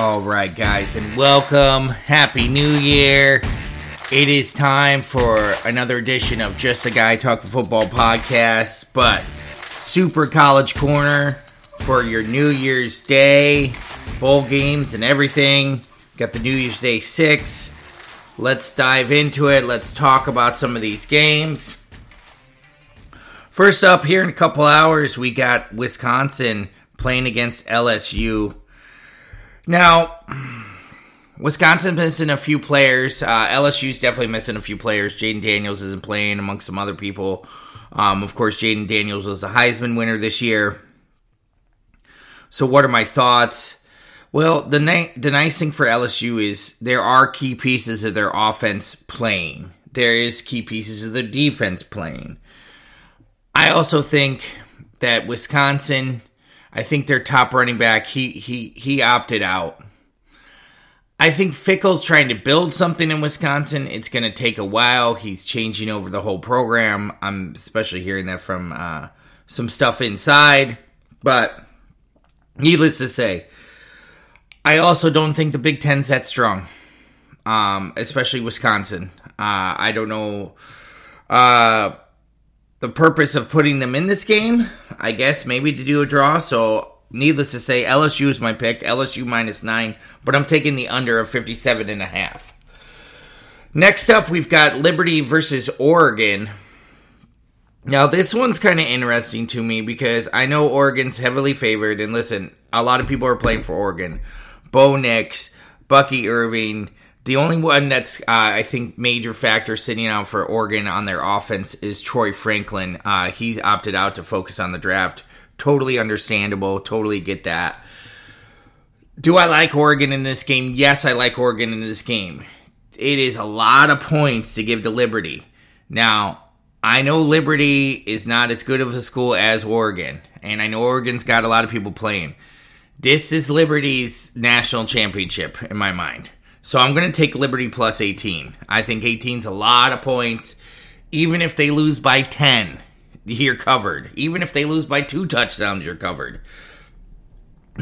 All right, guys, and welcome. Happy New Year. It is time for another edition of Just a Guy Talking Football podcast, but Super College Corner for your New Year's Day, bowl games, and everything. Got the New Year's Day six. Let's dive into it. Let's talk about some of these games. First up, here in a couple hours, we got Wisconsin playing against LSU. Now, Wisconsin missing a few players. Uh, LSU's definitely missing a few players. Jayden Daniels isn't playing among some other people. Um, of course, Jayden Daniels was the Heisman winner this year. So, what are my thoughts? Well, the ni- the nice thing for LSU is there are key pieces of their offense playing. There is key pieces of their defense playing. I also think that Wisconsin I think their top running back he he he opted out. I think Fickell's trying to build something in Wisconsin. It's going to take a while. He's changing over the whole program. I'm especially hearing that from uh, some stuff inside. But needless to say, I also don't think the Big Ten's that strong, um, especially Wisconsin. Uh, I don't know. Uh, the purpose of putting them in this game, I guess, maybe to do a draw. So, needless to say, LSU is my pick. LSU minus nine, but I'm taking the under of 57 and a half. Next up, we've got Liberty versus Oregon. Now, this one's kind of interesting to me because I know Oregon's heavily favored. And listen, a lot of people are playing for Oregon. Bo Nix, Bucky Irving, the only one that's, uh, I think, major factor sitting out for Oregon on their offense is Troy Franklin. Uh, he's opted out to focus on the draft. Totally understandable. Totally get that. Do I like Oregon in this game? Yes, I like Oregon in this game. It is a lot of points to give to Liberty. Now, I know Liberty is not as good of a school as Oregon, and I know Oregon's got a lot of people playing. This is Liberty's national championship in my mind. So I'm going to take Liberty plus 18. I think 18's a lot of points. Even if they lose by 10, you're covered. Even if they lose by two touchdowns, you're covered.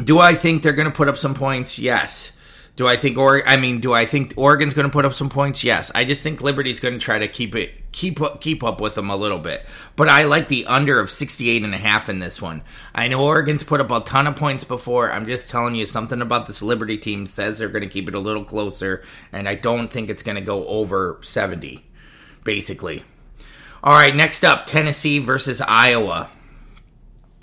Do I think they're going to put up some points? Yes. Do I think or I mean, do I think Oregon's going to put up some points? Yes. I just think Liberty's going to try to keep it keep up keep up with them a little bit. But I like the under of 68 and a half in this one. I know Oregon's put up a ton of points before. I'm just telling you something about this Liberty team says they're going to keep it a little closer and I don't think it's going to go over 70 basically. All right, next up Tennessee versus Iowa.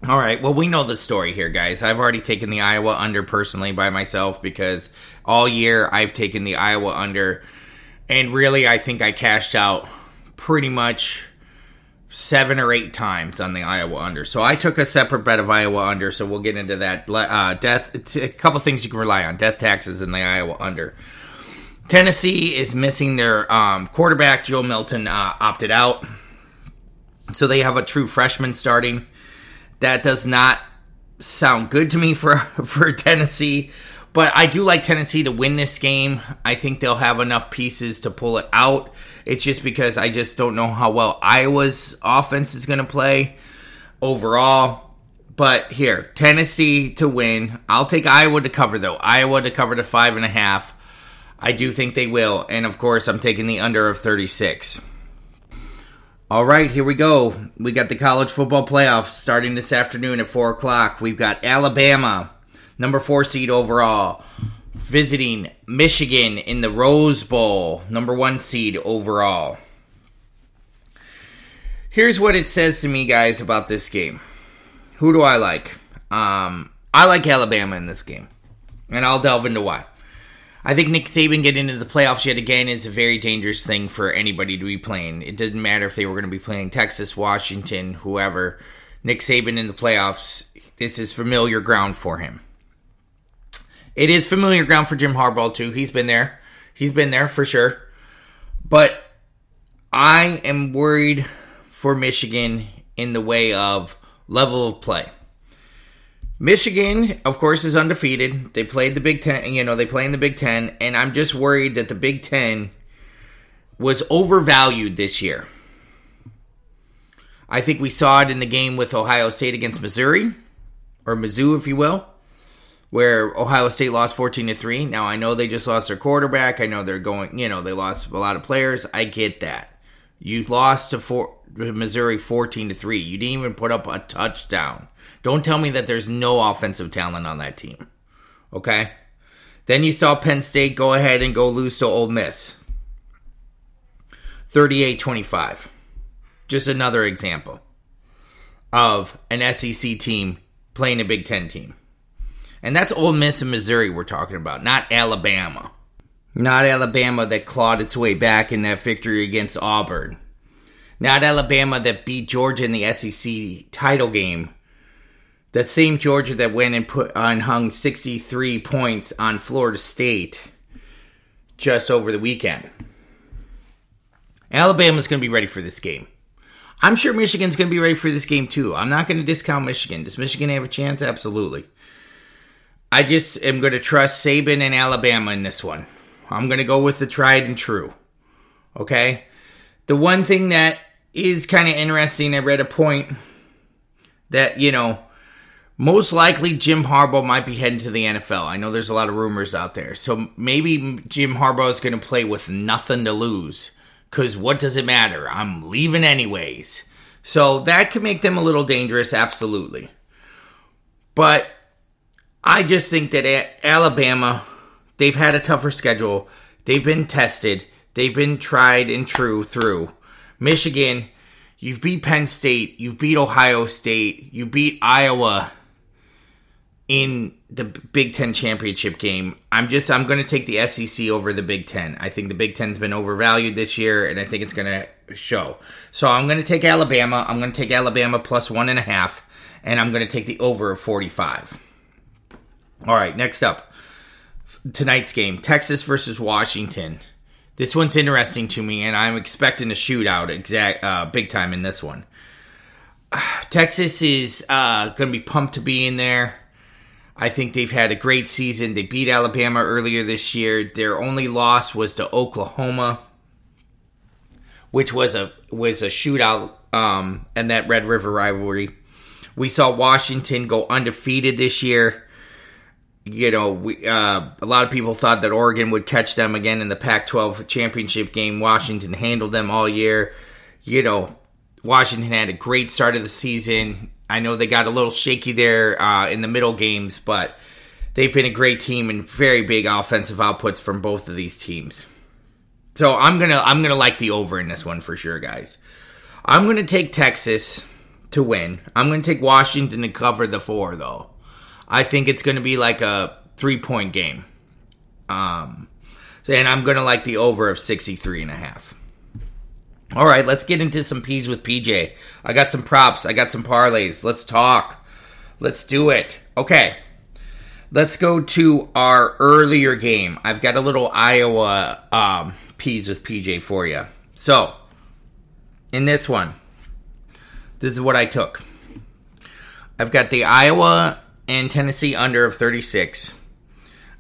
All right. Well, we know the story here, guys. I've already taken the Iowa under personally by myself because all year I've taken the Iowa under. And really, I think I cashed out pretty much seven or eight times on the Iowa under. So I took a separate bet of Iowa under. So we'll get into that. Uh, death. A couple things you can rely on: death taxes and the Iowa under. Tennessee is missing their um, quarterback. Joe Milton uh, opted out, so they have a true freshman starting. That does not sound good to me for for Tennessee, but I do like Tennessee to win this game. I think they'll have enough pieces to pull it out. It's just because I just don't know how well Iowa's offense is going to play overall. But here, Tennessee to win. I'll take Iowa to cover though. Iowa to cover to five and a half. I do think they will, and of course, I'm taking the under of 36. All right, here we go. We got the college football playoffs starting this afternoon at 4 o'clock. We've got Alabama, number four seed overall, visiting Michigan in the Rose Bowl, number one seed overall. Here's what it says to me, guys, about this game. Who do I like? Um, I like Alabama in this game, and I'll delve into why. I think Nick Saban getting into the playoffs yet again is a very dangerous thing for anybody to be playing. It didn't matter if they were going to be playing Texas, Washington, whoever. Nick Saban in the playoffs, this is familiar ground for him. It is familiar ground for Jim Harbaugh too. He's been there. He's been there for sure. But I am worried for Michigan in the way of level of play. Michigan, of course, is undefeated. They played the Big Ten, you know, they play in the Big Ten, and I'm just worried that the Big Ten was overvalued this year. I think we saw it in the game with Ohio State against Missouri, or Mizzou, if you will. where Ohio State lost 14 to 3. Now I know they just lost their quarterback. I know they're going, you know, they lost a lot of players. I get that. You lost to four, Missouri 14 to 3. You didn't even put up a touchdown. Don't tell me that there's no offensive talent on that team. Okay? Then you saw Penn State go ahead and go lose to Ole Miss. 38 25. Just another example of an SEC team playing a Big Ten team. And that's Ole Miss and Missouri we're talking about, not Alabama. Not Alabama that clawed its way back in that victory against Auburn. Not Alabama that beat Georgia in the SEC title game. That same Georgia that went and put and hung 63 points on Florida State just over the weekend. Alabama's going to be ready for this game. I'm sure Michigan's going to be ready for this game too. I'm not going to discount Michigan. Does Michigan have a chance? Absolutely. I just am going to trust Saban and Alabama in this one. I'm going to go with the tried and true. Okay? The one thing that is kind of interesting, I read a point that, you know, most likely Jim Harbaugh might be heading to the NFL. I know there's a lot of rumors out there. So maybe Jim Harbaugh is going to play with nothing to lose. Because what does it matter? I'm leaving anyways. So that could make them a little dangerous, absolutely. But I just think that Alabama, they've had a tougher schedule. They've been tested. They've been tried and true through. Michigan, you've beat Penn State. You've beat Ohio State. You beat Iowa in the Big Ten championship game. I'm just I'm going to take the SEC over the Big Ten. I think the Big Ten's been overvalued this year, and I think it's going to show. So I'm going to take Alabama. I'm going to take Alabama plus one and a half, and I'm going to take the over of 45. All right, next up, tonight's game: Texas versus Washington. This one's interesting to me, and I'm expecting a shootout, exact uh, big time in this one. Texas is uh, going to be pumped to be in there. I think they've had a great season. They beat Alabama earlier this year. Their only loss was to Oklahoma, which was a was a shootout um, and that Red River rivalry. We saw Washington go undefeated this year. You know, we uh, a lot of people thought that Oregon would catch them again in the Pac-12 championship game. Washington handled them all year. You know, Washington had a great start of the season. I know they got a little shaky there uh, in the middle games, but they've been a great team and very big offensive outputs from both of these teams. So I'm gonna I'm gonna like the over in this one for sure, guys. I'm gonna take Texas to win. I'm gonna take Washington to cover the four though. I think it's gonna be like a three point game. Um, and I'm gonna like the over of 63 and a half. All right, let's get into some P's with PJ. I got some props, I got some parlays. Let's talk. Let's do it. Okay. Let's go to our earlier game. I've got a little Iowa um, P's with PJ for you. So, in this one, this is what I took. I've got the Iowa and Tennessee under of 36.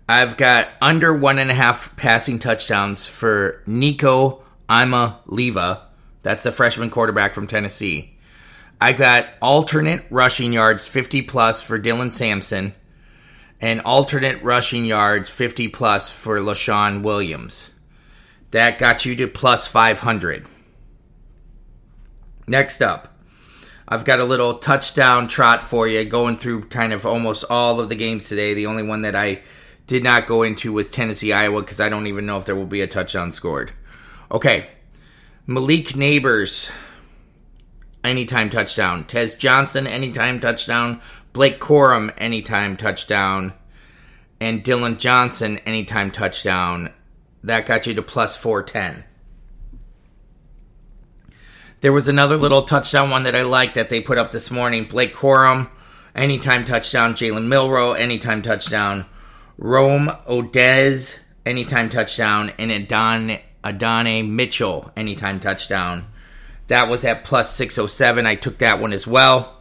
I've got under one and a half passing touchdowns for Nico Iamaleava. That's the freshman quarterback from Tennessee. I got alternate rushing yards 50 plus for Dylan Sampson and alternate rushing yards 50 plus for Leshon Williams. That got you to plus 500. Next up, I've got a little touchdown trot for you going through kind of almost all of the games today. The only one that I did not go into was Tennessee Iowa because I don't even know if there will be a touchdown scored. Okay. Malik Nabers, anytime touchdown. Tez Johnson, anytime touchdown. Blake Corum, anytime touchdown. And Dillon Johnson, anytime touchdown. That got you to plus 410. There was another little touchdown one that I liked that they put up this morning. Blake Corum, anytime touchdown. Jalen Milroe, anytime touchdown. Rome Odez, anytime touchdown. And Adon Adonai Mitchell, anytime touchdown. That was at plus 607. I took that one as well.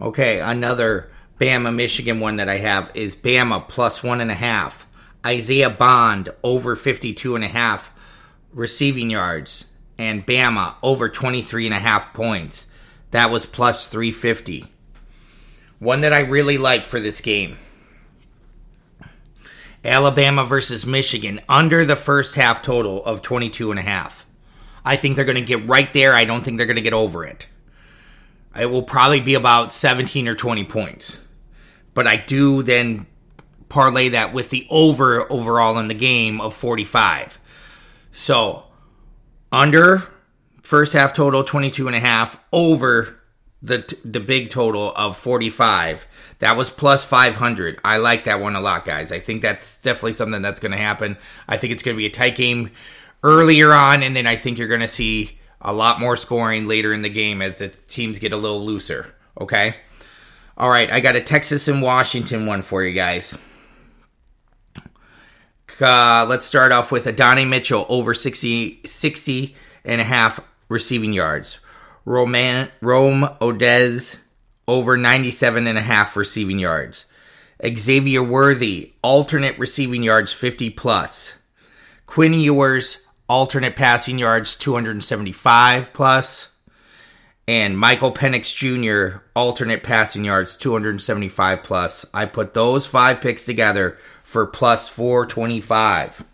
Okay, another Bama Michigan one that I have is Bama plus one and a half. Isaiah Bond over 52 and a half receiving yards. And Bama over 23 and a half points. That was plus 350. One that I really like for this game Alabama versus Michigan under the first half total of 22 and a half. I think they're going to get right there. I don't think they're going to get over it. It will probably be about 17 or 20 points. But I do then parlay that with the over overall in the game of 45. So, under first half total 22 and a half over the the big total of 45 that was plus 500 i like that one a lot guys. I think that's definitely something that's going to happen. I think it's going to be a tight game earlier on and then i think you're going to see a lot more scoring later in the game as the teams get a little looser okay? All right i got a texas and washington one for you guys. Uh, let's start off with Adonai Mitchell over 60, 60 and a half receiving yards. Roman, Rome Odez over 97 and a half receiving yards. Xavier Worthy, alternate receiving yards 50 plus. Quinn Ewers, alternate passing yards 275 plus. And Michael Penix Jr., alternate passing yards 275 plus. I put those five picks together for plus 425.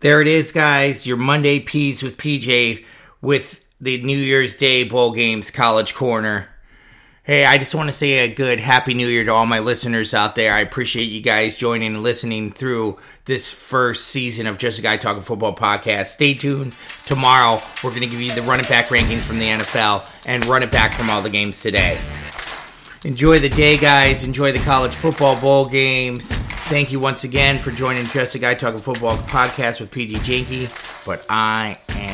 There it is, guys. Your Monday P's with PJ with the New Year's Day Bowl Games College Corner. Hey, I just want to say a good Happy New Year to all my listeners out there. I appreciate you guys joining and listening through this first season of Just a Guy Talking Football podcast. Stay tuned. Tomorrow, we're going to give you the running back rankings from the NFL and run it back from all the games today. Enjoy the day, guys. Enjoy the college football bowl games. Thank you once again for joining Just a Guy Talking Football podcast with PJ Janky. But I am